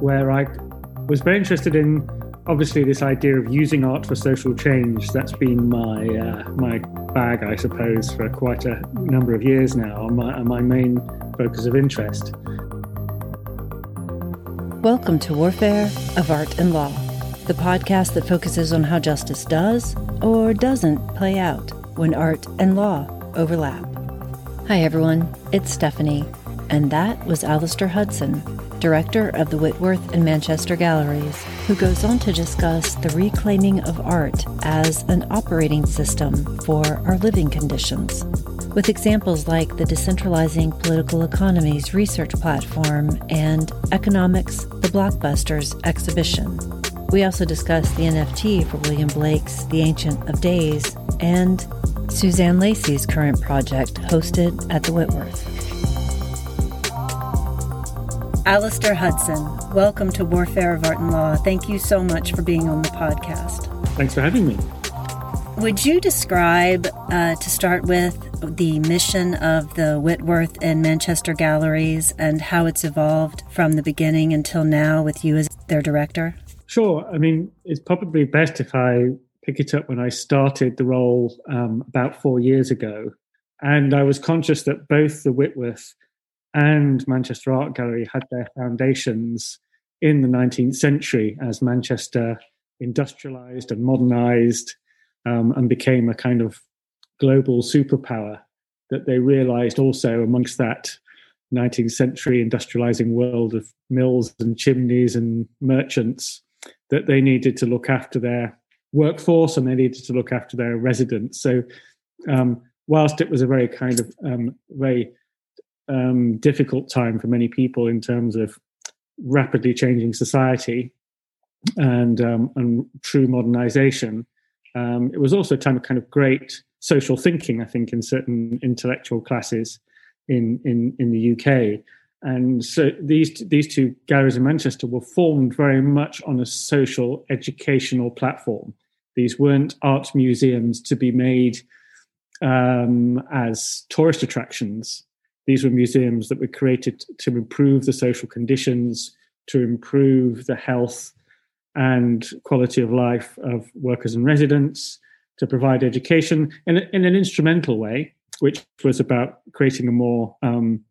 where I was very interested in obviously this idea of using art for social change. That's been my uh, my bag, I suppose, for quite a number of years now, and my, my main focus of interest. Welcome to Warfare of Art and Law, the podcast that focuses on how justice does or doesn't play out when art and law overlap. Hi, everyone, it's Stephanie, and that was Alistair Hudson, director of the Whitworth and Manchester Galleries, who goes on to discuss the reclaiming of art as an operating system for our living conditions, with examples like the Decentralizing Political Economies research platform and Economics The Blockbusters exhibition. We also discuss the NFT for William Blake's The Ancient of Days and Suzanne Lacy's current project hosted at the Whitworth. Alistair Hudson, welcome to Warfare of Art and Law. Thank you so much for being on the podcast. Thanks for having me. Would you describe, uh, to start with, the mission of the Whitworth and Manchester galleries and how it's evolved from the beginning until now with you as their director? Sure. I mean, it's probably best if I pick it up when I started the role um, about four years ago. And I was conscious that both the Whitworth and Manchester Art Gallery had their foundations in the 19th century as Manchester industrialized and modernized um, and became a kind of global superpower that they realized also amongst that 19th century industrializing world of mills and chimneys and merchants that they needed to look after their workforce and they needed to look after their residents. So, um, whilst it was a very kind of um, very um, difficult time for many people in terms of rapidly changing society and um, and true modernization. Um, it was also a time of kind of great social thinking, I think, in certain intellectual classes in in in the UK. And so these these two galleries in Manchester were formed very much on a social educational platform. These weren't art museums to be made um, as tourist attractions. These were museums that were created to improve the social conditions, to improve the health and quality of life of workers and residents, to provide education in, in an instrumental way, which was about creating a more um,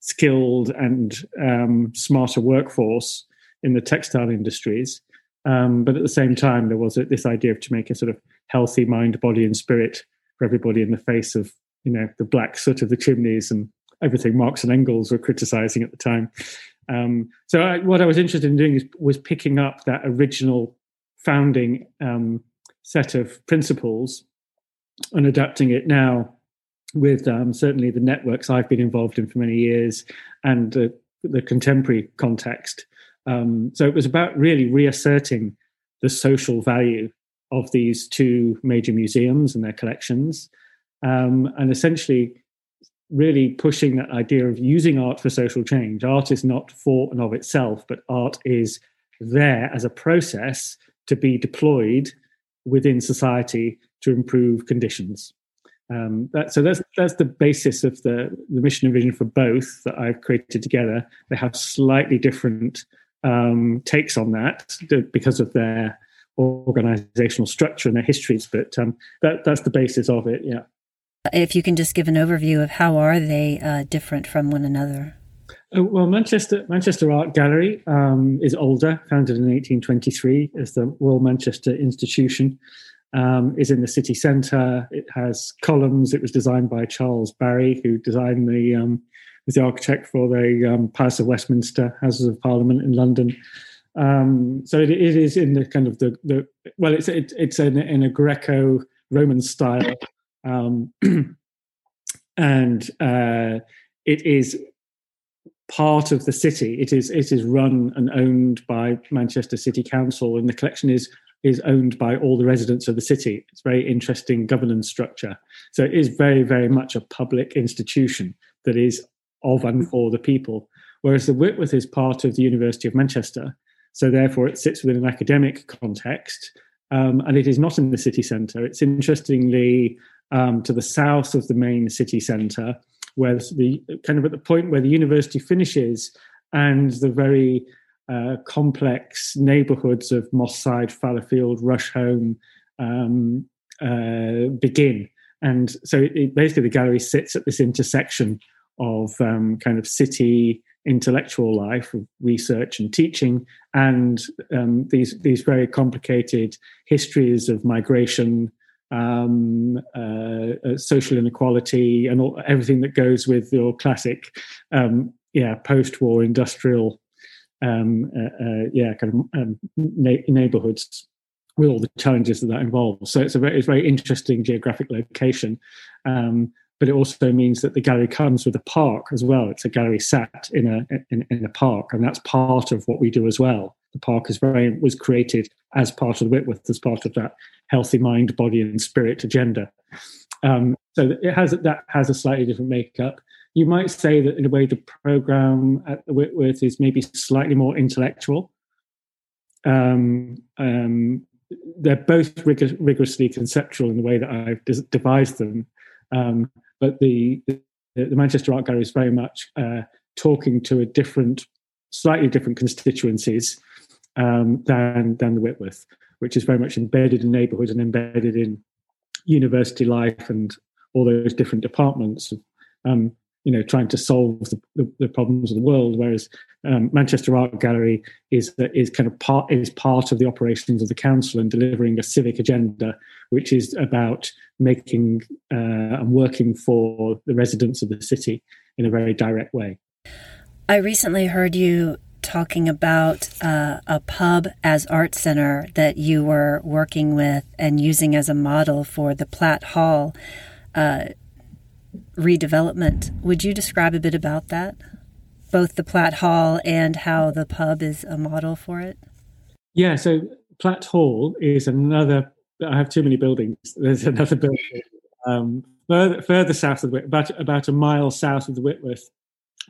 skilled and um, smarter workforce in the textile industries. Um, but at the same time, there was this idea of to make a sort of healthy mind, body, and spirit for everybody in the face of you know the black soot of the chimneys and everything Marx and Engels were criticizing at the time. Um, so I, what I was interested in doing is, was picking up that original founding um, set of principles and adapting it now with um, certainly the networks I've been involved in for many years and the, the contemporary context. Um, so it was about really reasserting the social value of these two major museums and their collections, um, and essentially really pushing that idea of using art for social change. Art is not for and of itself, but art is there as a process to be deployed within society to improve conditions. Um, that, so that's that's the basis of the the mission and vision for both that I've created together. They have slightly different um, takes on that because of their organizational structure and their histories, but um, that that's the basis of it. Yeah. If you can just give an overview of how are they uh, different from one another? Uh, well, Manchester Manchester Art Gallery um, is older, founded in 1823 as the Royal Manchester Institution. Um, is in the city centre. It has columns. It was designed by Charles Barry, who designed the um, was the architect for the um, Palace of Westminster, Houses of Parliament in London. Um, so it, it is in the kind of the, the well, it's it, it's in, in a Greco Roman style um, and uh, it is part of the city. It is it is run and owned by Manchester City Council, and the collection is is owned by all the residents of the city. It's very interesting governance structure. So it is very very much a public institution that is of and for the people. Whereas the Whitworth is part of the University of Manchester, so therefore it sits within an academic context. Um, and it is not in the city centre. It's interestingly um, to the south of the main city centre, where the kind of at the point where the university finishes and the very uh, complex neighborhoods of Moss Side, Fallowfield, Rusholme um, uh, begin. And so it, it, basically the gallery sits at this intersection of um, kind of city intellectual life of research and teaching and um, these these very complicated histories of migration um, uh, uh, social inequality and all, everything that goes with your classic um, yeah post-war industrial um, uh, uh, yeah kind of um, na- neighborhoods with all the challenges that that involves. So it's a very, it's very interesting geographic location. Um, but it also means that the gallery comes with a park as well. It's a gallery sat in a in, in, a park, and that's part of what we do as well. The park is very was created as part of the Whitworth, as part of that healthy mind, body, and spirit agenda. Um, so it has that has a slightly different makeup. You might say that in a way the program at the Whitworth is maybe slightly more intellectual. Um, um, they're both rigor- rigorously conceptual in the way that I've devised them. Um, but the, the, the Manchester Art Gallery is very much uh, talking to a different, slightly different constituencies um, than than the Whitworth, which is very much embedded in neighbourhoods and embedded in university life and all those different departments. Um, you know, trying to solve the, the, the problems of the world, whereas um, Manchester Art Gallery is is kind of part is part of the operations of the council and delivering a civic agenda, which is about making uh, and working for the residents of the city in a very direct way. I recently heard you talking about uh, a pub as art center that you were working with and using as a model for the Platt Hall. Uh, redevelopment. Would you describe a bit about that? Both the Platt Hall and how the pub is a model for it? Yeah, so Platt Hall is another, I have too many buildings. There's another building um, further, further south of the about, about a mile south of the Whitworth,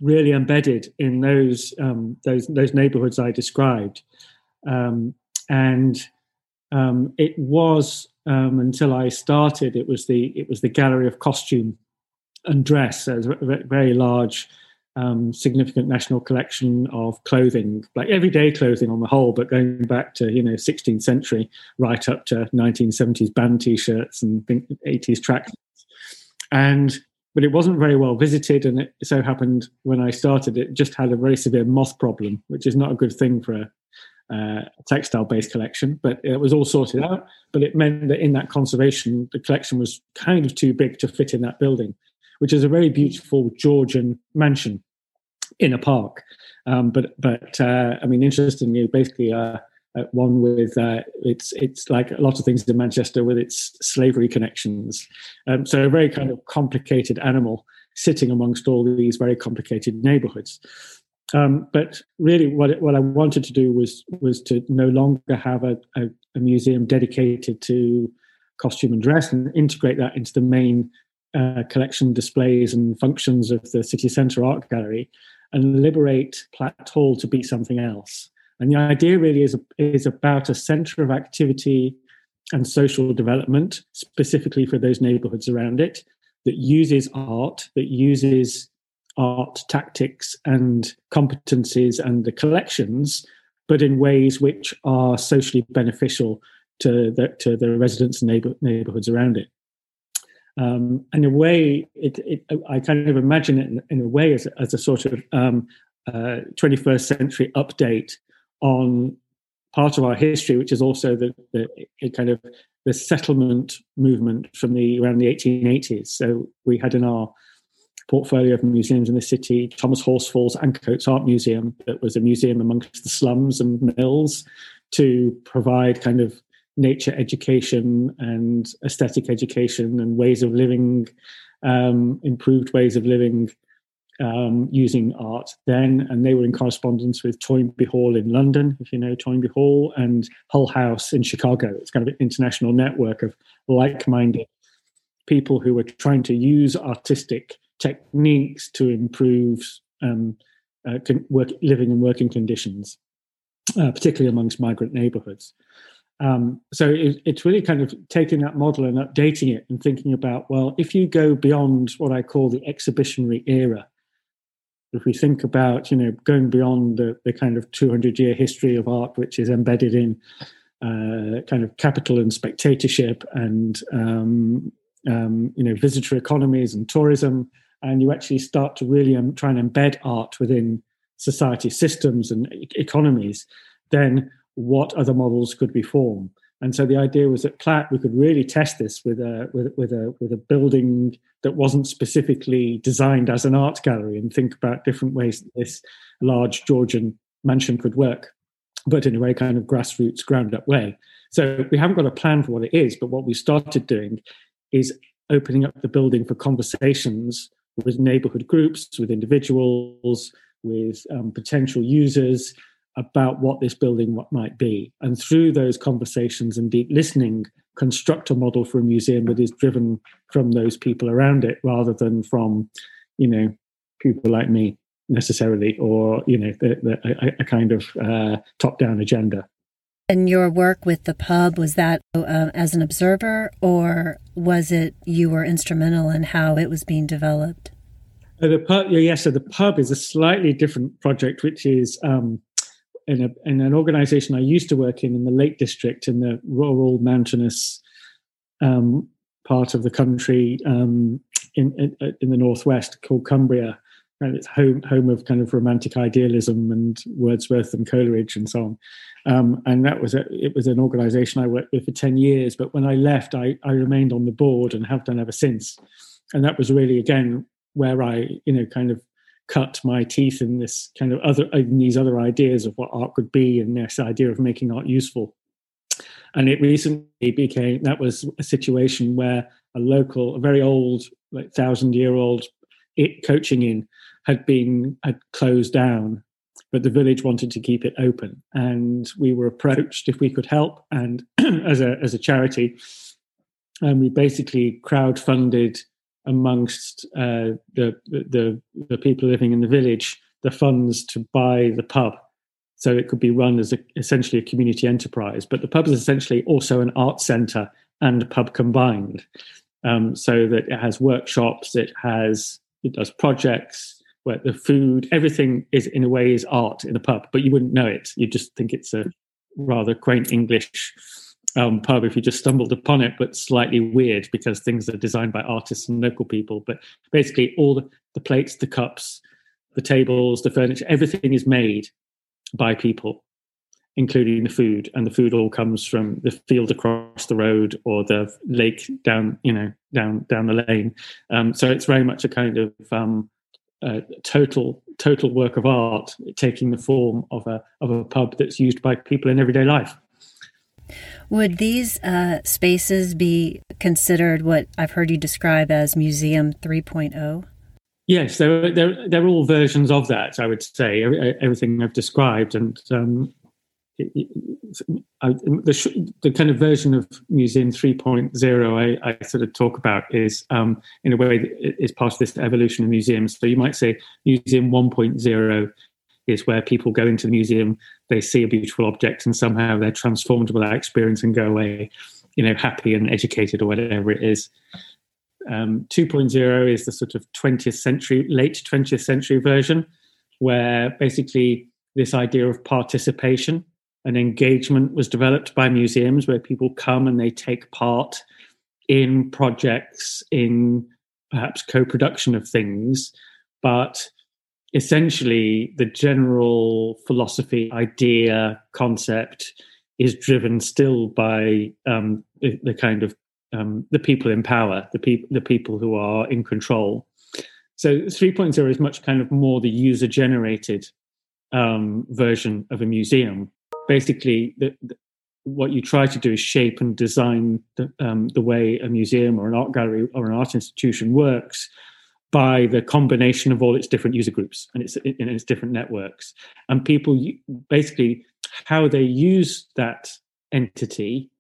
really embedded in those, um, those, those neighborhoods I described. Um, and um, it was um, until I started, it was the it was the Gallery of Costume and dress. As a very large, um, significant national collection of clothing, like everyday clothing on the whole, but going back to you know 16th century, right up to 1970s band T-shirts and 80s tracks, and but it wasn't very well visited, and it so happened when I started, it just had a very severe moth problem, which is not a good thing for a uh, textile based collection, but it was all sorted out. But it meant that in that conservation, the collection was kind of too big to fit in that building which is a very beautiful Georgian mansion in a park. Um, but but uh, I mean, interestingly, basically uh, uh, one with uh, it's it's like a lot of things in Manchester with its slavery connections. Um, so a very kind of complicated animal sitting amongst all these very complicated neighbourhoods. Um, but really, what what I wanted to do was was to no longer have a, a, a museum dedicated to costume and dress and integrate that into the main uh, collection displays and functions of the city centre art gallery and liberate Platt Hall to be something else. And the idea really is, is about a centre of activity and social development, specifically for those neighbourhoods around it, that uses art, that uses art tactics and competencies and the collections, but in ways which are socially beneficial to the, to the residents and neighbor, neighbourhoods around it. Um, in a way, it, it, I kind of imagine it in, in a way as as a sort of um, uh, 21st century update on part of our history, which is also the, the kind of the settlement movement from the around the 1880s. So we had in our portfolio of museums in the city Thomas Horsfall's Ancoats Art Museum, that was a museum amongst the slums and mills to provide kind of nature education and aesthetic education and ways of living, um, improved ways of living um, using art then. And they were in correspondence with Toynbee Hall in London, if you know Toynbee Hall, and Hull House in Chicago. It's kind of an international network of like minded people who were trying to use artistic techniques to improve um, uh, work, living and working conditions, uh, particularly amongst migrant neighborhoods. Um, so it, it's really kind of taking that model and updating it and thinking about, well, if you go beyond what I call the exhibitionary era, if we think about you know going beyond the, the kind of 200 year history of art which is embedded in uh, kind of capital and spectatorship and um, um, you know visitor economies and tourism and you actually start to really um, try and embed art within society systems and e- economies then what other models could we form and so the idea was that Platt we could really test this with a with, with a with a building that wasn't specifically designed as an art gallery and think about different ways that this large Georgian mansion could work, but in a very kind of grassroots, ground up way. So we haven't got a plan for what it is, but what we started doing is opening up the building for conversations with neighborhood groups, with individuals, with um, potential users, about what this building might be. And through those conversations and deep listening construct a model for a museum that is driven from those people around it rather than from you know people like me necessarily or you know the, the, a, a, kind of uh, top down agenda. And your work with the pub was that uh, as an observer or was it you were instrumental in how it was being developed? Uh, the pub yes yeah, so the pub is a slightly different project which is um, in, a, in an organization I used to work in in the Lake District in the rural mountainous um, part of the country um, in, in, in the northwest called Cumbria. And it's home home of kind of romantic idealism and Wordsworth and Coleridge and so on. Um, and that was a, it was an organization I worked with for ten years. But when I left, I, I remained on the board and have done ever since. And that was really again where I you know kind of cut my teeth in this kind of other in these other ideas of what art could be and this idea of making art useful. And it recently became that was a situation where a local a very old like thousand year old it coaching inn had been had closed down but the village wanted to keep it open. And we were approached if we could help and as a as a charity. And we basically crowdfunded amongst uh, the, the the people living in the village the funds to buy the pub. So it could be run as a, essentially a community enterprise but the pub is essentially also an art center and pub combined. Um, so that it has workshops it has it does projects where the food everything is in a way is art in a pub but you wouldn't know it. You just think it's a rather quaint english um, pub if you just stumbled upon it, but slightly weird because things are designed by artists and local people. But basically, all the, the plates, the cups, the tables, the furniture, everything is made by people, including the food. And the food all comes from the field across the road or the lake down, you know, down down the lane. Um, so it's very much a kind of um, total total work of art taking the form of a of a pub that's used by people in everyday life. Would these uh, spaces be considered what I've heard you describe as Museum 3.0? Yes, they're, they're, they're all versions of that, I would say, everything I've described. And um, I, the, the, kind of version of Museum 3.0 I, I sort of talk about is, um, in a way, is part of this evolution of museums. So you might say Museum 1.0 is where people go into the museum, they see a beautiful object, and somehow they're transformed by that experience and go away, you know, happy and educated or whatever it is. Um, 2.0 is the sort of 20th century, late 20th century version, where basically this idea of participation and engagement was developed by museums where people come and they take part in projects, in perhaps co production of things, but essentially the general philosophy, idea, concept is driven still by um, the, kind of um, the people in power, the people, the people who are in control. So 3.0 is much kind of more the user generated um, version of a museum. Basically, the, the, what you try to do is shape and design the, um, the way a museum or an art gallery or an art institution works by the combination of all its different user groups and its, in its different networks. And people basically, how they use that entity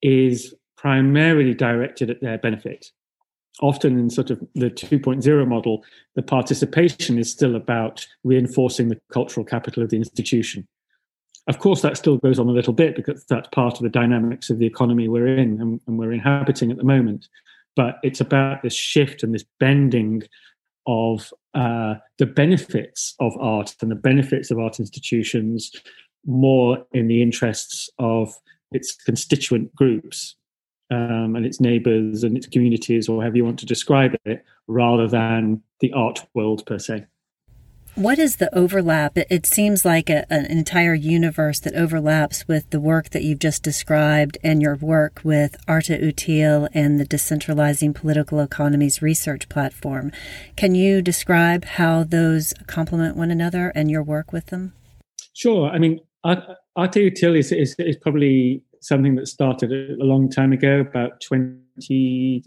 is primarily directed at their benefit. Often in sort of the 2.0 model, the participation is still about reinforcing the cultural capital of the institution. Of course, that still goes on a little bit because that's part of the dynamics of the economy we're in and, and we're inhabiting at the moment but it's about this shift and this bending of uh, the benefits of art and the benefits of art institutions more in the interests of its constituent groups um, and its neighbors and its communities, or however you want to describe it, rather than the art world per se. What is the overlap? It, it seems like a, an entire universe that overlaps with the work that you've just described and your work with Arte Útil and the Decentralizing Political Economies Research Platform. Can you describe how those complement one another and your work with them? Sure. I mean, Arte Útil is, is, is probably something that started a long time ago, about 20,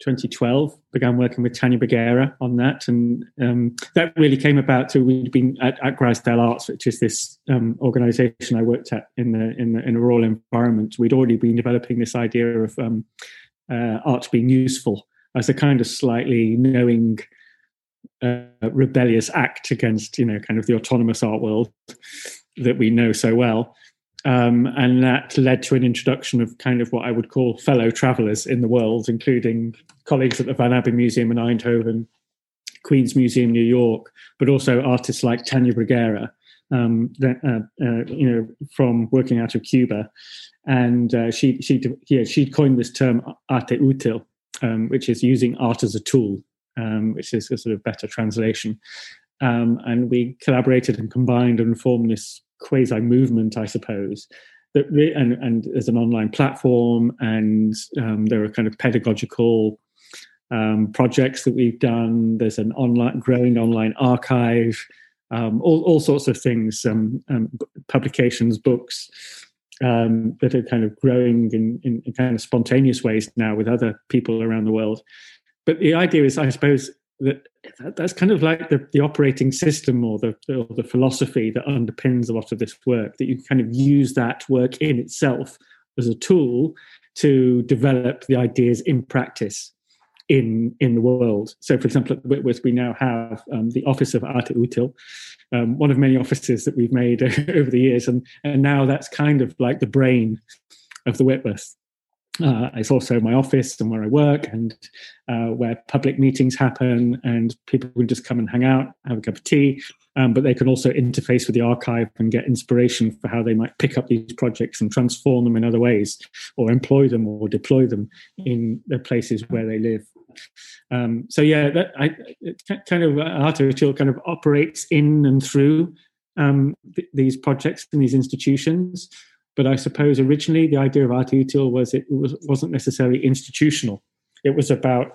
2012 began working with Tania Bruguera on that. And um, that really came about so we'd been at, at Grizedale Arts which is this um, organization I worked at in the, in the in a rural environment. We'd already been developing this idea of um, uh, art being useful as a kind of slightly knowing uh, rebellious act against you know kind of the autonomous art world that we know so well um, and that led to an introduction of kind of what I would call fellow travelers in the world, including colleagues at the Van Abbe Museum in Eindhoven, Queen's Museum, New York, but also artists like Tania Bruguera, um, uh, uh, you know, from working out of Cuba. And uh, she, she, yeah, she coined this term arte útil, um, which is using art as a tool, um, which is a sort of better translation. Um, and we collaborated and combined and formed this quasi movement, I suppose. That re- and and there's an online platform, and um, there are kind of pedagogical um, projects that we've done. There's an online growing online archive, um, all all sorts of things, um, um, publications, books. Um, that are kind of growing in, in, in kind of spontaneous ways now with other people around the world. But the idea is, I suppose, that, that's kind of like the, the operating system or the, or the philosophy that underpins a lot of this work that you kind of use that work in itself as a tool to develop the ideas in practice in in the world. So, for example, at Whitworth, we now have um, the Office of Arte Útil, um, one of many offices that we've made over the years, and and now that's kind of like the brain of the Whitworth. Uh, it's also my office and where I work and uh, where public meetings happen, and people can just come and hang out, have a cup of tea. Um, but they can also interface with the archive and get inspiration for how they might pick up these projects and transform them in other ways, or employ them or deploy them in the places where they live. Um, so yeah, that I, kind of uh, Arte Útil kind of operates in and through um, th- these projects and these institutions. But I suppose originally the idea of Arte Útil was it was, wasn't necessarily institutional. It was about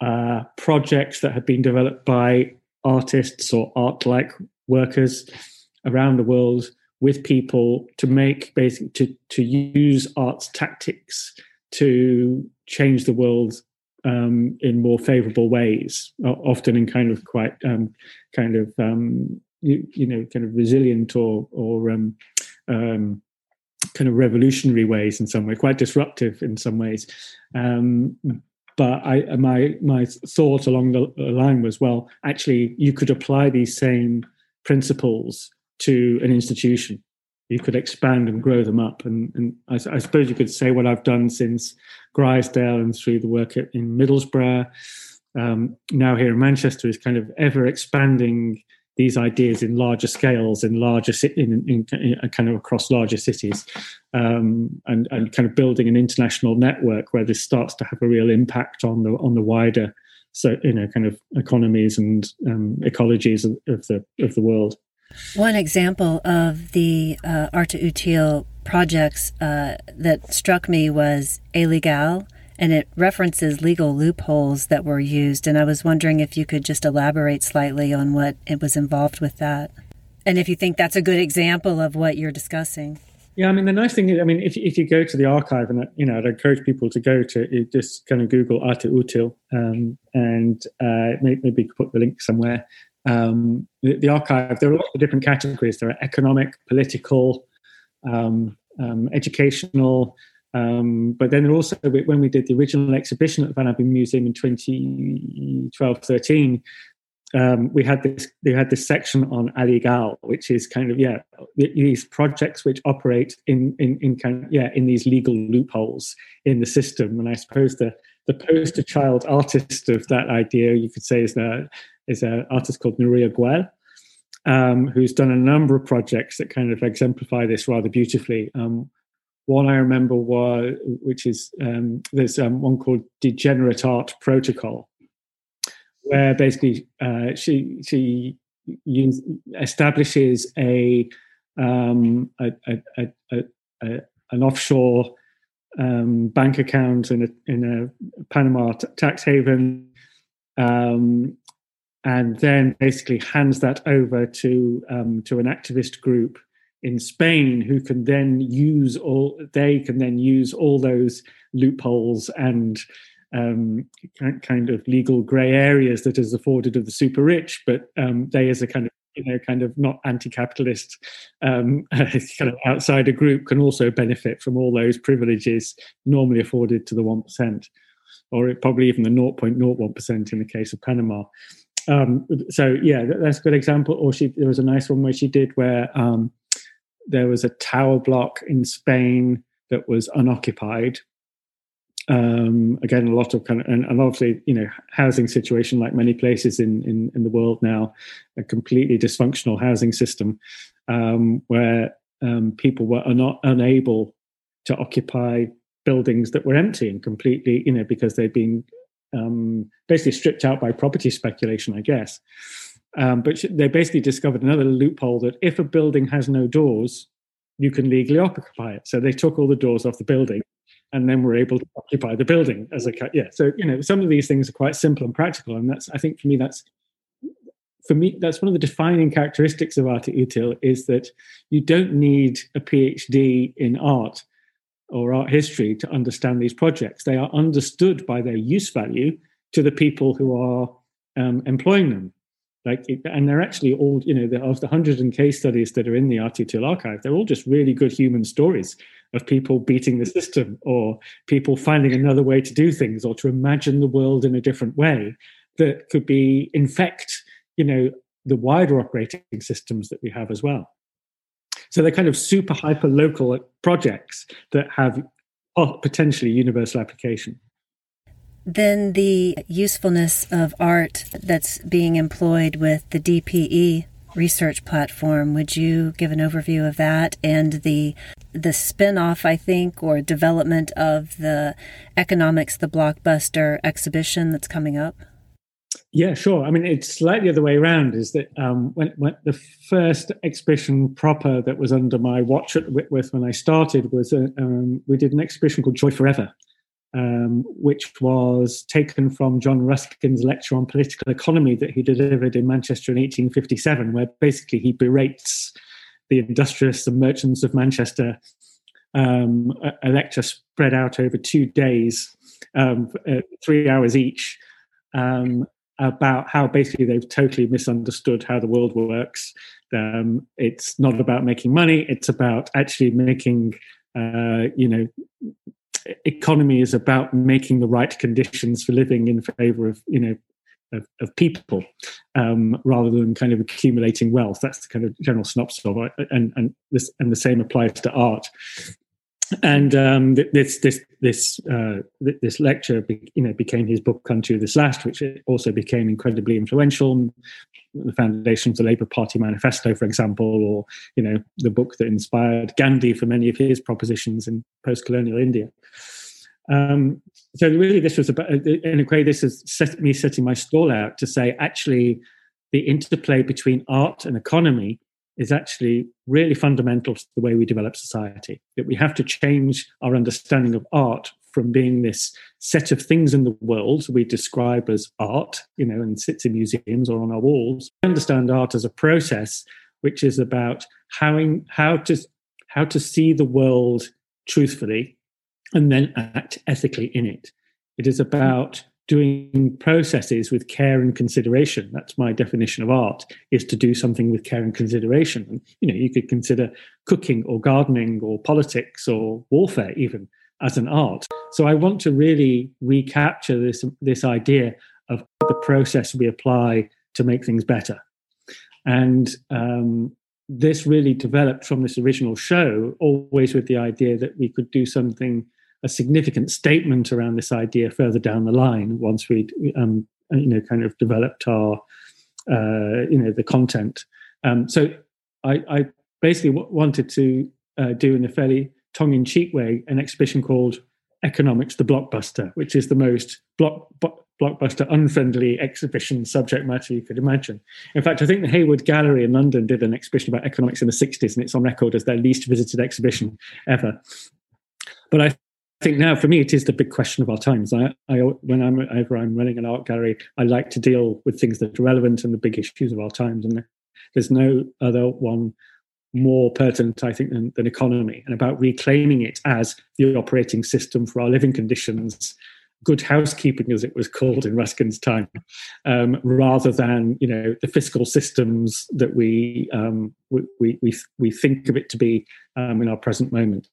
uh, projects that had been developed by artists or art-like workers around the world with people to make basically to to use arts tactics to change the world um, in more favorable ways, often in kind of quite um, kind of um, you, you, know kind of resilient or or um, um, kind of revolutionary ways in some way, quite disruptive in some ways. Um, but I, my my thought along the line was, well, actually, you could apply these same principles to an institution. You could expand and grow them up, and, and I, I, suppose you could say what I've done since Grizedale and through the work in Middlesbrough, um, now here in Manchester, is kind of ever expanding these ideas in larger scales in larger in, in, in kind of across larger cities um, and, and kind of building an international network where this starts to have a real impact on the on the wider so you know kind of economies and um, ecologies of, of, the of the world. One example of the uh, Arte Útil projects uh, that struck me was Illegal, and it references legal loopholes that were used. And I was wondering if you could just elaborate slightly on what it was involved with that, and if you think that's a good example of what you're discussing. Yeah, I mean the nice thing is, I mean, if if you go to the archive, and you know, I'd encourage people to go to just kind of Google Arte Útil, um, and uh, maybe put the link somewhere. Um, the, the, archive, there are lots of different categories. There are economic, political, um, um educational, um, but then also, when we did the original exhibition at the Van Abbe Museum in 2012 13, um, we had this we had this section on Illegal, which is kind of yeah these projects which operate in in, in kind of, yeah in these legal loopholes in the system. And I suppose the the poster child artist of that idea, you could say, is a is an artist called Núria Güell, um, who's done a number of projects that kind of exemplify this rather beautifully. Um, one I remember was, which is um, there's um, one called Degenerate Art Protocol, where basically uh, she she use, establishes a, um, a, a, a, an offshore um, bank account in a in a Panama t- tax haven, um, and then basically hands that over to um, to an activist group in Spain who can then use all they can then use all those loopholes and um, kind of legal grey areas that is afforded of the super rich, but um, they as a kind of you know kind of not anti-capitalist um, kind of outsider group can also benefit from all those privileges normally afforded to the one percent, or probably even the 0.01 percent in the case of Panama. Um, so yeah, that's a good example. Or she there was a nice one where she did where um, there was a tower block in Spain that was unoccupied. Um, again, a lot of kind of, and, and, obviously, you know, housing situation like many places in, in, in the world now, a completely dysfunctional housing system um, where um, people were not unable to occupy buildings that were empty and completely, you know, because they'd been um, basically stripped out by property speculation, I guess. Um, but they basically discovered another loophole that if a building has no doors, you can legally occupy it. So they took all the doors off the building and then were able to occupy the building as a yeah. So you know some of these things are quite simple and practical, and that's I think for me that's for me that's one of the defining characteristics of art util is that you don't need a PhD in art or art history to understand these projects. They are understood by their use value to the people who are um, employing them like and they're actually all you know of the hundreds and case studies that are in the rt archive they're all just really good human stories of people beating the system or people finding another way to do things or to imagine the world in a different way that could be infect you know the wider operating systems that we have as well. So they're kind of super hyper local projects that have potentially universal application then the usefulness of art that's being employed with the DPE research platform. Would you give an overview of that and the the spin-off, I think, or development of the economics, the blockbuster exhibition that's coming up? Yeah, sure. I mean, it's slightly the other way around. Is that um, when, when the first exhibition proper that was under my watch at Whitworth when I started was a, um, we did an exhibition called Joy Forever, um, which was taken from John Ruskin's lecture on political economy that he delivered in Manchester in 1857, where basically he berates the industrialists and merchants of Manchester. Um, a, a, lecture spread out over two days, um, uh, three hours each, um, about how basically they've totally misunderstood how the world works. Um, it's not about making money; it's about actually making, uh, you know, economy is about making the right conditions for living in favor of you know of, of people um, rather than kind of accumulating wealth. That's the kind of general synopsis of it, and and this and the same applies to art. And um, this this this uh, this lecture, you know, became his book "Unto This Last," which also became incredibly influential the foundation of the Labour Party manifesto, for example, or you know the book that inspired Gandhi for many of his propositions in post-colonial India. Um, so really, this was about in a way this is set, me setting my stall out to say actually the interplay between art and economy is actually really fundamental to the way we develop society. That we have to change our understanding of art from being this set of things in the world we describe as art, you know, and sits in museums or on our walls. I understand art as a process which is about how, in, how to how to see the world truthfully and then act ethically in it. It is about doing processes with care and consideration. That's my definition of art: is to do something with care and consideration. And, you know, you could consider cooking or gardening or politics or warfare even as an art. So I want to really recapture this this idea of the process we apply to make things better, and um, this really developed from this original show, always with the idea that we could do something a significant statement around this idea further down the line once we um, you know kind of developed our uh, you know the content. Um, so I, I basically w- wanted to uh, do in a fairly tongue-in-cheek way an exhibition called Economics the Blockbuster, which is the most block, blockbuster unfriendly exhibition subject matter you could imagine. In fact, I think the Hayward Gallery in London did an exhibition about economics in the 60s, and it's on record as their least visited exhibition ever. But I think now for me it is the big question of our times. I, I when I'm ever I'm running an art gallery, I like to deal with things that are relevant and the big issues of our times. And there's no other one more pertinent, I think, than, than economy and about reclaiming it as the operating system for our living conditions good housekeeping, as it was called in Ruskin's time, um, rather than you know the fiscal systems that we um, we, we we think of it to be um, in our present moment.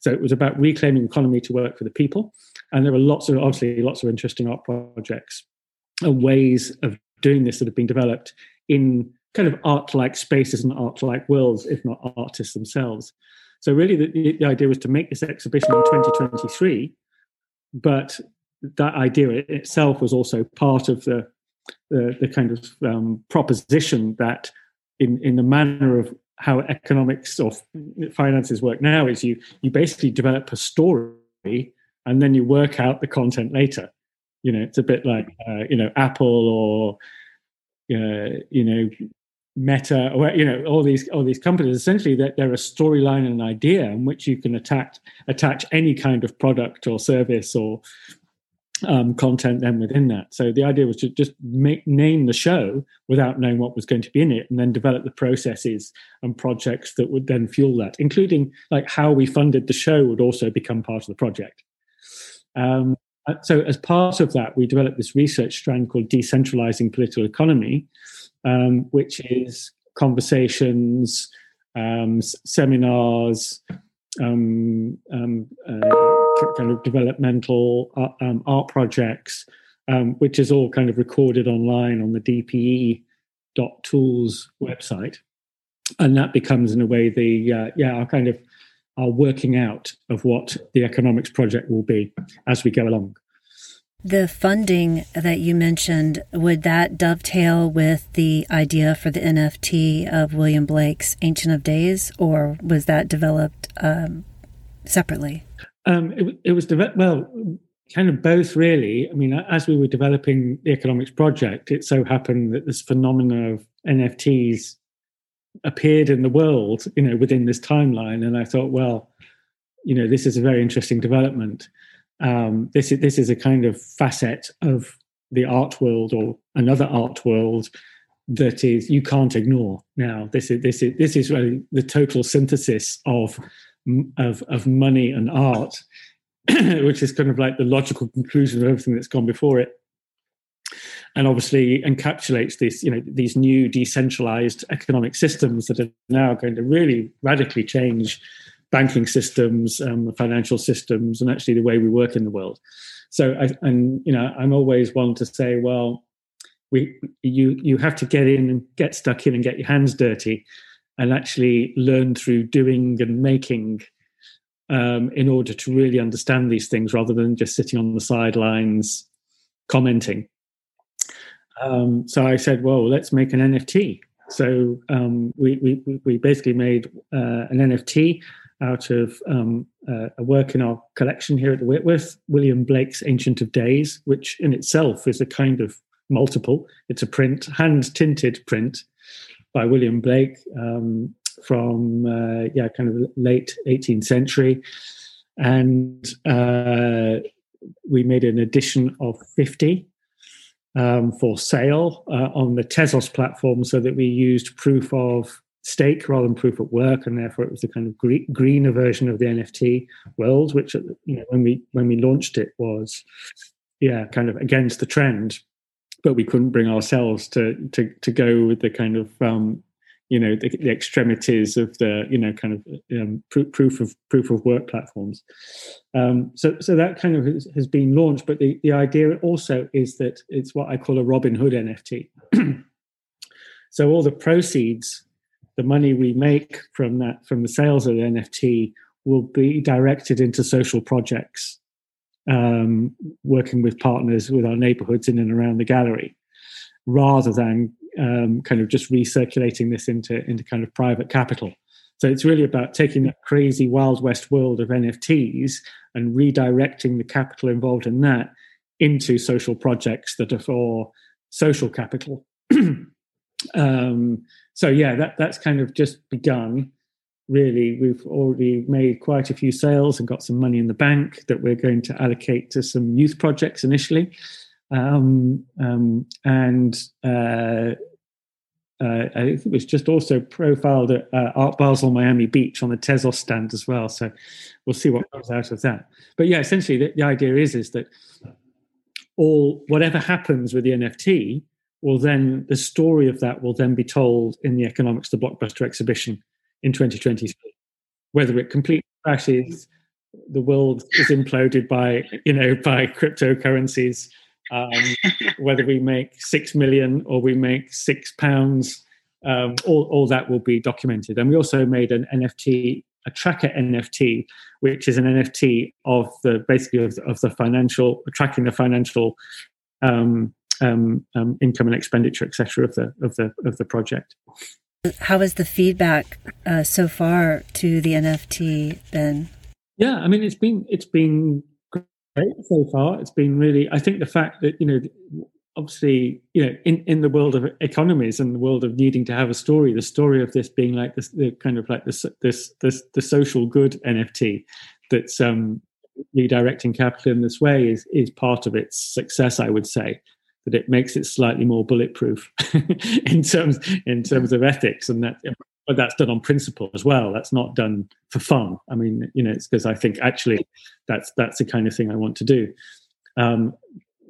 So it was about reclaiming economy to work for the people, and there are lots of obviously lots of interesting art projects and ways of doing this that have been developed in kind of art-like spaces and art-like worlds, if not artists themselves. So really, the, the idea was to make this exhibition in 2023 but that idea itself was also part of the the, the kind of um, proposition that in in the manner of how economics or finances work now is you you basically develop a story and then you work out the content later. You know it's a bit like uh, you know apple or uh, you know meta or you know all these all these companies. Essentially that they're a storyline and an idea in which you can attach attach any kind of product or service or um, content then within that. So the idea was to just make, name the show without knowing what was going to be in it, and then develop the processes and projects that would then fuel that, including like how we funded the show would also become part of the project. Um, uh, so as part of that, we developed this research strand called decentralizing political economy, um, which is conversations, um, seminars, um, um, uh, kind of developmental uh, um, art projects, um, which is all kind of recorded online on the DPE tools website, and that becomes in a way the uh, yeah our kind of our working out of what the economics project will be as we go along. The funding that you mentioned, would that dovetail with the idea for the NFT of William Blake's Ancient of Days, or was that developed um, separately? Um, it, it, was developed, well, kind of both, really. I mean, as we were developing the economics project, it so happened that this phenomena of NFTs appeared in the world, you know, within this timeline. And I thought, well, you know, this is a very interesting development um, this is this is a kind of facet of the art world or another art world that is you can't ignore now. This is this is this is really the total synthesis of of of money and art which is kind of like the logical conclusion of everything that's gone before it. And obviously encapsulates this you know these new decentralized economic systems that are now going to really radically change banking systems, um, financial systems, and actually the way we work in the world. So, I, and you know, I'm always one to say, well, we you you have to get in and get stuck in and get your hands dirty, and actually learn through doing and making. Um, in order to really understand these things, rather than just sitting on the sidelines commenting. Um, so I said, well, let's make an NFT. So um, we, we, we basically made uh, an NFT out of um, uh, a work in our collection here at the Whitworth, William Blake's Ancient of Days, which in itself is a kind of multiple. It's a print, hand tinted print by William Blake um, from, uh, yeah, kind of late 18th century. And uh, we made an edition of 50 um, for sale uh, on the Tezos platform so that we used proof of stake rather than proof of work, and therefore it was a kind of green, greener version of the NFT world, which you know when we when we launched it was yeah kind of against the trend, but we couldn't bring ourselves to to to go with the kind of um, you know the, the, extremities of the you know kind of um, proof, proof of proof of work platforms. Um, so so that kind of has, has been launched, but the the idea also is that it's what I call a Robin Hood NFT. so all the proceeds the money we make from that from the sales of the NFT will be directed into social projects, um, working with partners with our neighbourhoods in and around the gallery, rather than um, kind of just recirculating this into into kind of private capital. So it's really about taking that crazy Wild West world of NFTs and redirecting the capital involved in that into social projects that are for social capital. um, so yeah, that that's kind of just begun. Really, we've already made quite a few sales and got some money in the bank that we're going to allocate to some youth projects initially. Um, um, and uh, uh, I think it was just also profiled at uh, Art Basel Miami Beach on the Tezos stand as well. So we'll see what comes out of that. But yeah, essentially the, the idea is is that all whatever happens with the NFT will then the story of that will then be told in the Economics the Blockbuster exhibition in 2023. Whether it completely crashes, the world is imploded by you know by cryptocurrencies um, whether we make six million or we make six pounds, um, all, all that will be documented. And we also made an NFT, a tracker NFT, which is an NFT of the basically of, of the financial tracking the financial um, um, um, income and expenditure, etc. of the of the of the project. How has the feedback uh, so far to the NFT been? Yeah, I mean it's been it's been great so far. It's been really. I think the fact that you know, obviously, you know, in in the world of economies and the world of needing to have a story, the story of this being like this, the kind of like this this this the social good NFT that's um redirecting capital in this way is is part of its success. I would say that it makes it slightly more bulletproof in terms in terms of ethics and that but that's done on principle as well. That's not done for fun. I mean, you know, it's because I think actually that's that's the kind of thing I want to do. Um,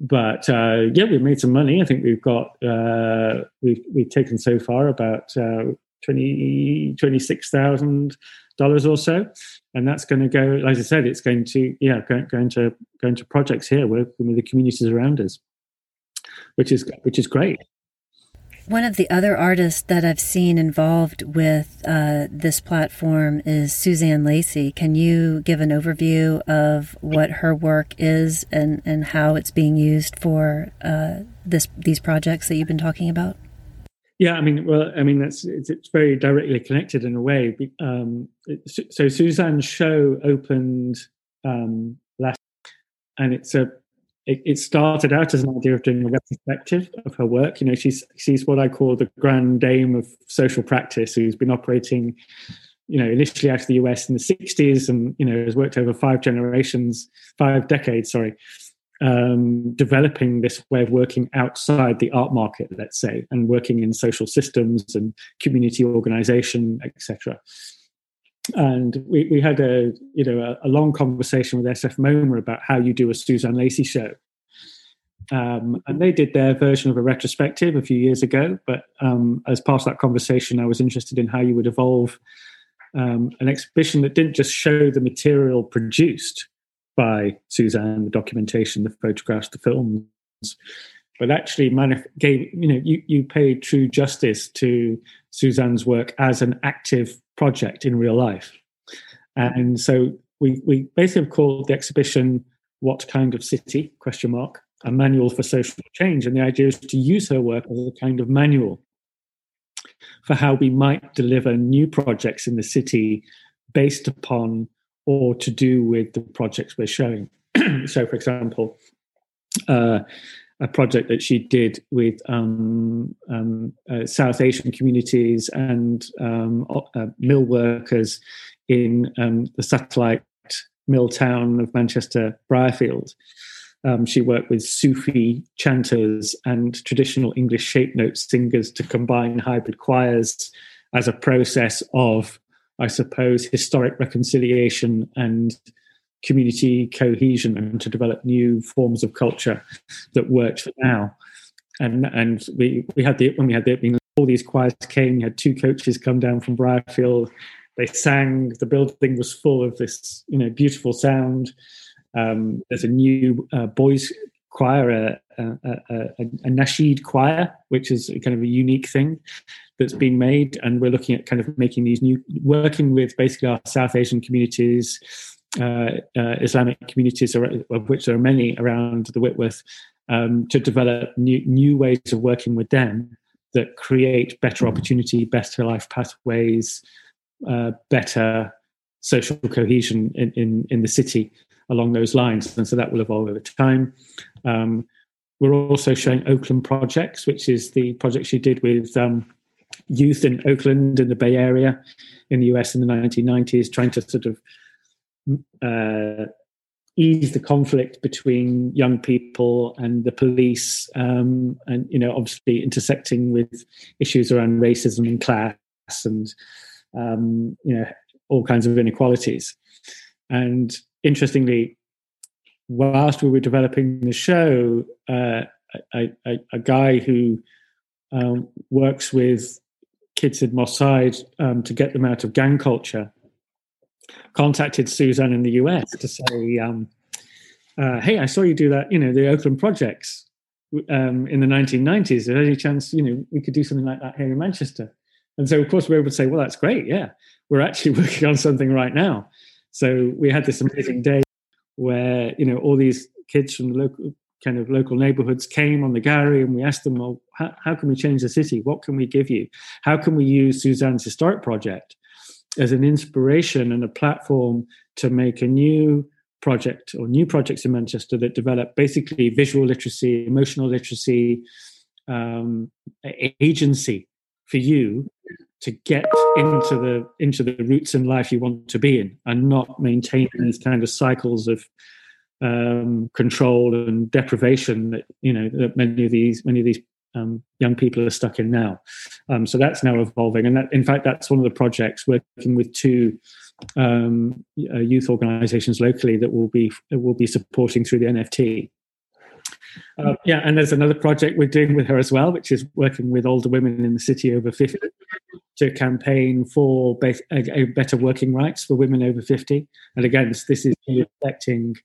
but uh, yeah, we've made some money. I think we've got uh, we've we've taken so far about uh, 20 26000 dollars or so, and that's going to go. Like I said, it's going to yeah going, going to going to projects here working with the communities around us, which is which is great. One of the other artists that I've seen involved with uh, this platform is Suzanne Lacy. Can you give an overview of what her work is and, and how it's being used for uh, this these projects that you've been talking about? Yeah, I mean, well, I mean that's it's, it's very directly connected in a way. Um, so Suzanne's show opened um, last, and it's a it, it, started out as an idea of doing a retrospective of her work. You know, she's she's what I call the grand dame of social practice, who's been operating, you know, initially out of the US in the '60s, and you know has worked over five generations, five decades, sorry, um, developing this way of working outside the art market, let's say, and working in social systems and community organization, etc and we, we had a you know a, a, long conversation with SF MoMA about how you do a Suzanne Lacy show. Um, and they did their version of a retrospective a few years ago. But um, as part of that conversation, I was interested in how you would evolve um, an exhibition that didn't just show the material produced by Suzanne, the documentation, the photographs, the films, but actually manif- gave you know you, you paid true justice to Suzanne's work as an active project in real life. And so we, we basically have called the exhibition What Kind of City? question mark, a manual for social change. And the idea is to use her work as a kind of manual for how we might deliver new projects in the city based upon or to do with the projects we're showing. so, for example, uh, a project that she did with um, um, uh, South Asian communities and um, uh, mill workers in um, the satellite mill town of Manchester, Brierfield. Um, she worked with Sufi chanters and traditional English shape note singers to combine hybrid choirs as a process of, I suppose, historic reconciliation and community cohesion and to develop new forms of culture that worked for now. And and we we had the when we had the opening, all these choirs came. We had two coaches come down from Brierfield. They sang. The building was full of this you know beautiful sound. Um, there's a new uh, boys choir, a, a, a, a nasheed choir, which is kind of a unique thing that's been made. And we're looking at kind of making these new, working with basically our South Asian communities, Islamic communities, of which there are many around the Whitworth, um, to develop new, new ways of working with them that create better opportunity, better life pathways, uh, better social cohesion in, in, in, the city along those lines. And so that will evolve over time. Um, we're also showing Oakland Projects, which is the project she did with um, youth in Oakland in the Bay Area in the US in the 1990s, trying to sort of uh, ease the conflict between young people and the police, um, and you know, obviously intersecting with issues around racism and class, and um, you know, all kinds of inequalities. And interestingly, whilst we were developing the show, uh, guy who um, works with kids in Moss um, to get them out of gang culture contacted Suzanne in the US to say, um, uh, "Hey, I saw you do that. You know, the Oakland projects um, in the 1990s. Is there any chance you know we could do something like that here in Manchester?" And so, of course, we were able to say, "Well, that's great. Yeah, we're actually working on something right now." So we had this amazing day where you know all these kids from the local kind of local neighborhoods came on the gallery and we asked them, well, how, how, can we change the city? What can we give you? How can we use Suzanne's historic project as an inspiration and a platform to make a new project or new projects in Manchester that develop basically visual literacy, emotional literacy, um, agency for you to get into the into the routes in life you want to be in and not maintain these kind of cycles of um, control and deprivation that you know that many of these many of these um, young people are stuck in now. Um, so that's now evolving, and that, in fact, that's one of the projects working with two um, uh, youth organisations locally that will be will be supporting through the NFT. Uh, yeah, and there's another project we're doing with her as well, which is working with older women in the city over 50 to campaign for be- a, a better working rights for women over 50. And again, this is affecting,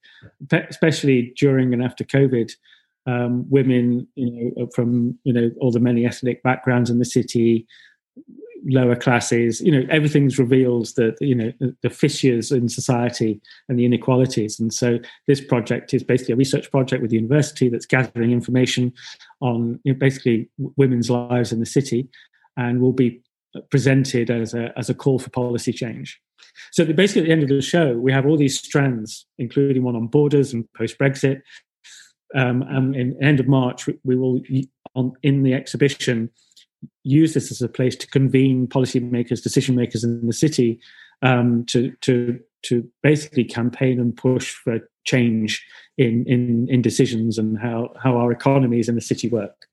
especially during and after COVID, um, women, you know, from you know all the many ethnic backgrounds in the city, lower classes, you know, everything's revealed that you know the, fissures in society and the inequalities. And so this project is basically a research project with the university that's gathering information on you know, basically women's lives in the city, and will be presented as a as a call for policy change. So basically, at the end of the show, we have all these strands, including one on borders and post Brexit, um, and in end of March, we will on in the exhibition use this as a place to convene policymakers, decision makers in the city um, to to to basically campaign and push for change in in, in decisions and how how our economies in the city work.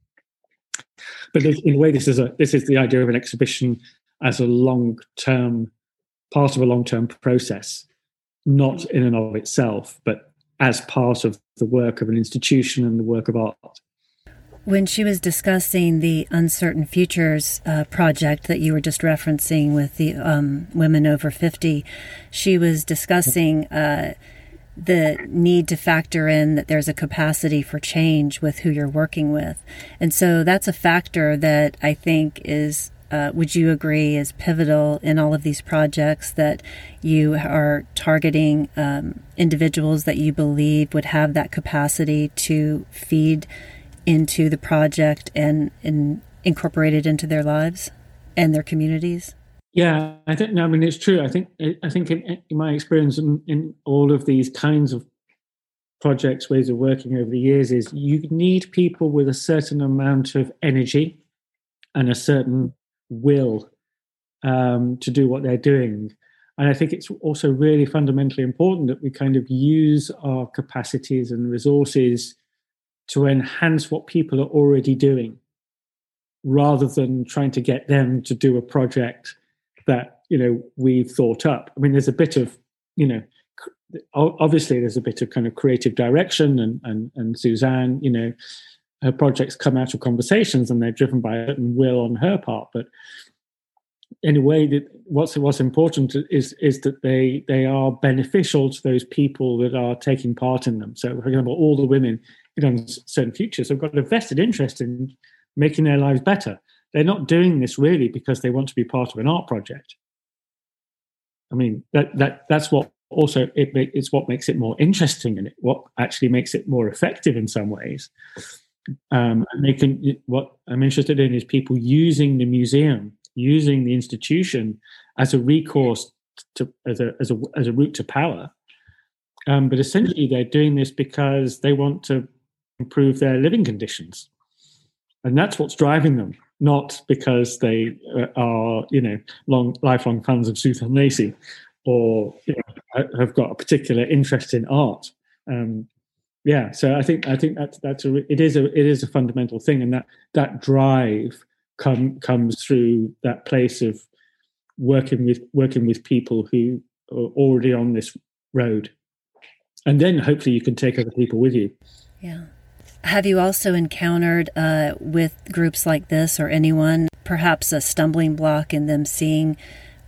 But in a way, this is a this is the idea of an exhibition as a long term part of a long term process, not in and of itself, but as part of the work of an institution and the work of art. When she was discussing the Uncertain Futures uh, project that you were just referencing with the um, women over 50, she was discussing uh, the need to factor in that there's a capacity for change with who you're working with. And so that's a factor that I think is uh, would you agree is pivotal in all of these projects that you are targeting um, individuals that you believe would have that capacity to feed into the project and, and incorporate it into their lives and their communities? Yeah, I think. No, I mean it's true. I think. I think in, in my experience in, in all of these kinds of projects, ways of working over the years, is you need people with a certain amount of energy and a certain will um, to do what they're doing. And I think it's also really fundamentally important that we kind of use our capacities and resources to enhance what people are already doing rather than trying to get them to do a project that you know we've thought up i mean there's a bit of you know obviously there's a bit of kind of creative direction and and, and suzanne you know her projects come out of conversations and they're driven by a certain will on her part. But in a way, that what's what's important is is that they they are beneficial to those people that are taking part in them. So, for example, all the women on certain futures have got a vested interest in making their lives better. They're not doing this really because they want to be part of an art project. I mean, that that that's what also it it's what makes it more interesting and it, what actually makes it more effective in some ways. Um, and they can. What I'm interested in is people using the museum, using the institution as a recourse to as a as a as a route to power. Um, but essentially, they're doing this because they want to improve their living conditions, and that's what's driving them. Not because they uh, are, you know, long lifelong fans of Suzanne Lacy, or you know, have got a particular interest in art. Um, yeah, so I think I think that's that's a it is a it is a fundamental thing, and that that drive come comes through that place of working with working with people who are already on this road. And then hopefully you can take other people with you. Yeah. Have you also encountered uh, with groups like this or anyone perhaps a stumbling block in them seeing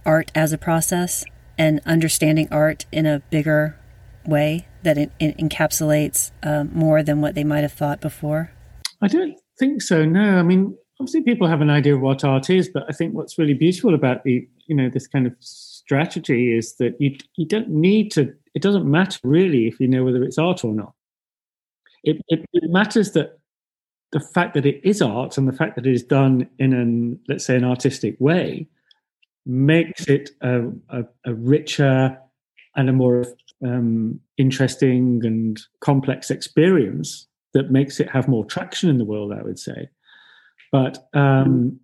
art as a process and understanding art in a bigger way that it, it encapsulates uh, more than what they might have thought before? I don't think so no. I mean obviously people have an idea of what art is but i think what's really beautiful about the you know this kind of strategy is that you you don't need to it doesn't matter really if you know whether it's art or not. It, it, it matters that the fact that it is art and the fact that it is done in an let's say an artistic way makes it a, a, a richer and a more um, interesting and complex experience that makes it have more traction in the world i would say. But um,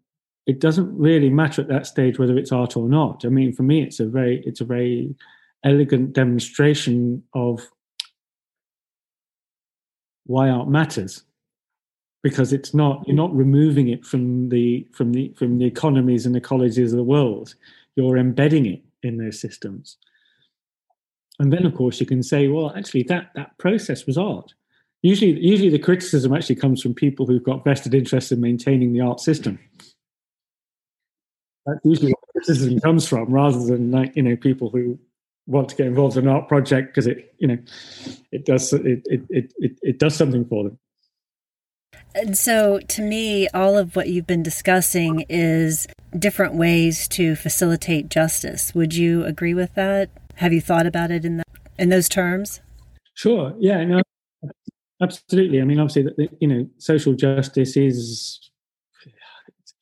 it doesn't really matter at that stage whether it's art or not. I mean, for me, it's a very it's a very elegant demonstration of why art matters. Because it's not you're not removing it from the from the from the economies and ecologies of the world. You're embedding it in those systems and then of course you can say well actually that that process was art usually usually the criticism actually comes from people who've got vested interest in maintaining the art system that's usually where criticism comes from, rather than like you know people who want to get involved in an art project because it you know it does it it, it it it does something for them. And so, to me, all of what you've been discussing is different ways to facilitate justice. Would you agree with that? Have you thought about it in that in those terms? Sure. Yeah. No. Absolutely. I mean, obviously, you know, social justice is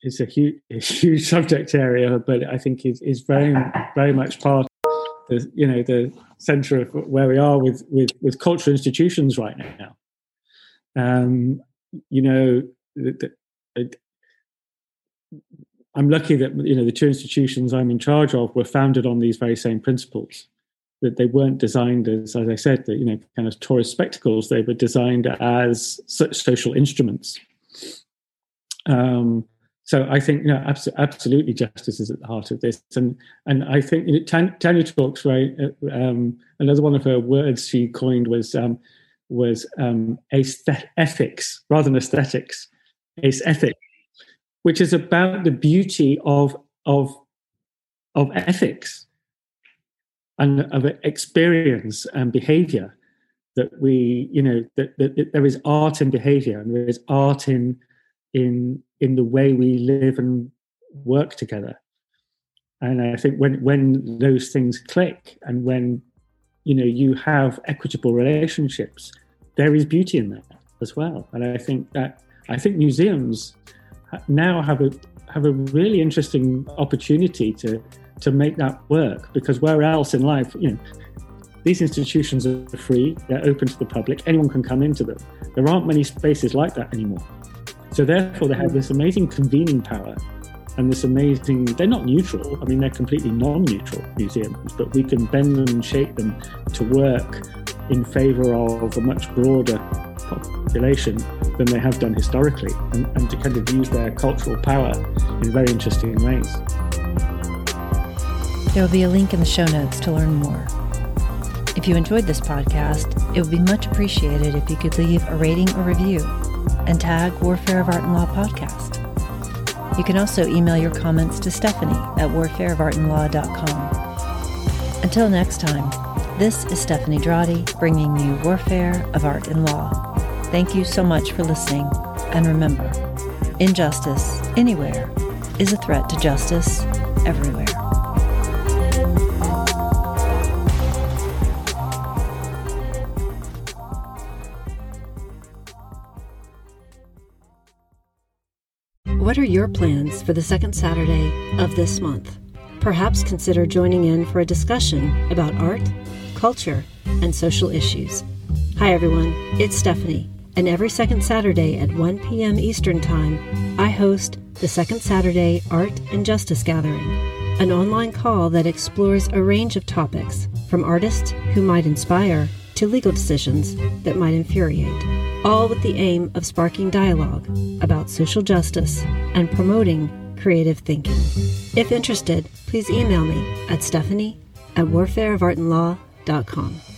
it's a huge, huge subject area, but I think is is very very much part of the you know the centre of where we are with with with cultural institutions right now. Um, you know, the, the, I'm lucky that you know the two institutions I'm in charge of were founded on these very same principles. That they weren't designed as, as I said, that you know, kind of tourist spectacles. They were designed as such social instruments. Um, so I think you know, abs- absolutely justice is at the heart of this, and and I think you know, Tan- Tania talks right. Uh, um, another one of her words she coined was um, was um, ethics rather than aesthetics, aesthetic, which is about the beauty of of of ethics and of experience and behavior that we you know that, that, that there is art in behavior and there is art in in in the way we live and work together. And I think when when those things click and when you know you have equitable relationships, there is beauty in that as well. And I think that I think museums now have a have a really interesting opportunity to to make that work because where else in life, you know, these institutions are free, they're open to the public, anyone can come into them. There aren't many spaces like that anymore. So therefore, they have this amazing convening power and this amazing. They're not neutral. I mean, they're completely non-neutral museums, but we can bend them and shape them to work in favour of a much broader population than they have done historically, and, and to kind of use their cultural power in very interesting ways. There will be a link in the show notes to learn more. If you enjoyed this podcast, it would be much appreciated if you could leave a rating or review and tag Warfare of Art and Law podcast. You can also email your comments to Stephanie at warfareofartandlaw.com. Until next time, this is Stephanie Drawdy bringing you Warfare of Art and Law. Thank you so much for listening. And remember, injustice anywhere is a threat to justice everywhere. What are your plans for the second Saturday of this month? Perhaps consider joining in for a discussion about art, culture, and social issues. Hi, everyone. It's Stephanie, and every second Saturday at 1 p.m. Eastern Time, I host the Second Saturday Art and Justice Gathering, an online call that explores a range of topics from artists who might inspire to legal decisions that might infuriate, all with the aim of sparking dialogue about social justice and promoting creative thinking. If interested, please email me at stephanie at warfareofartandlaw.com dot com.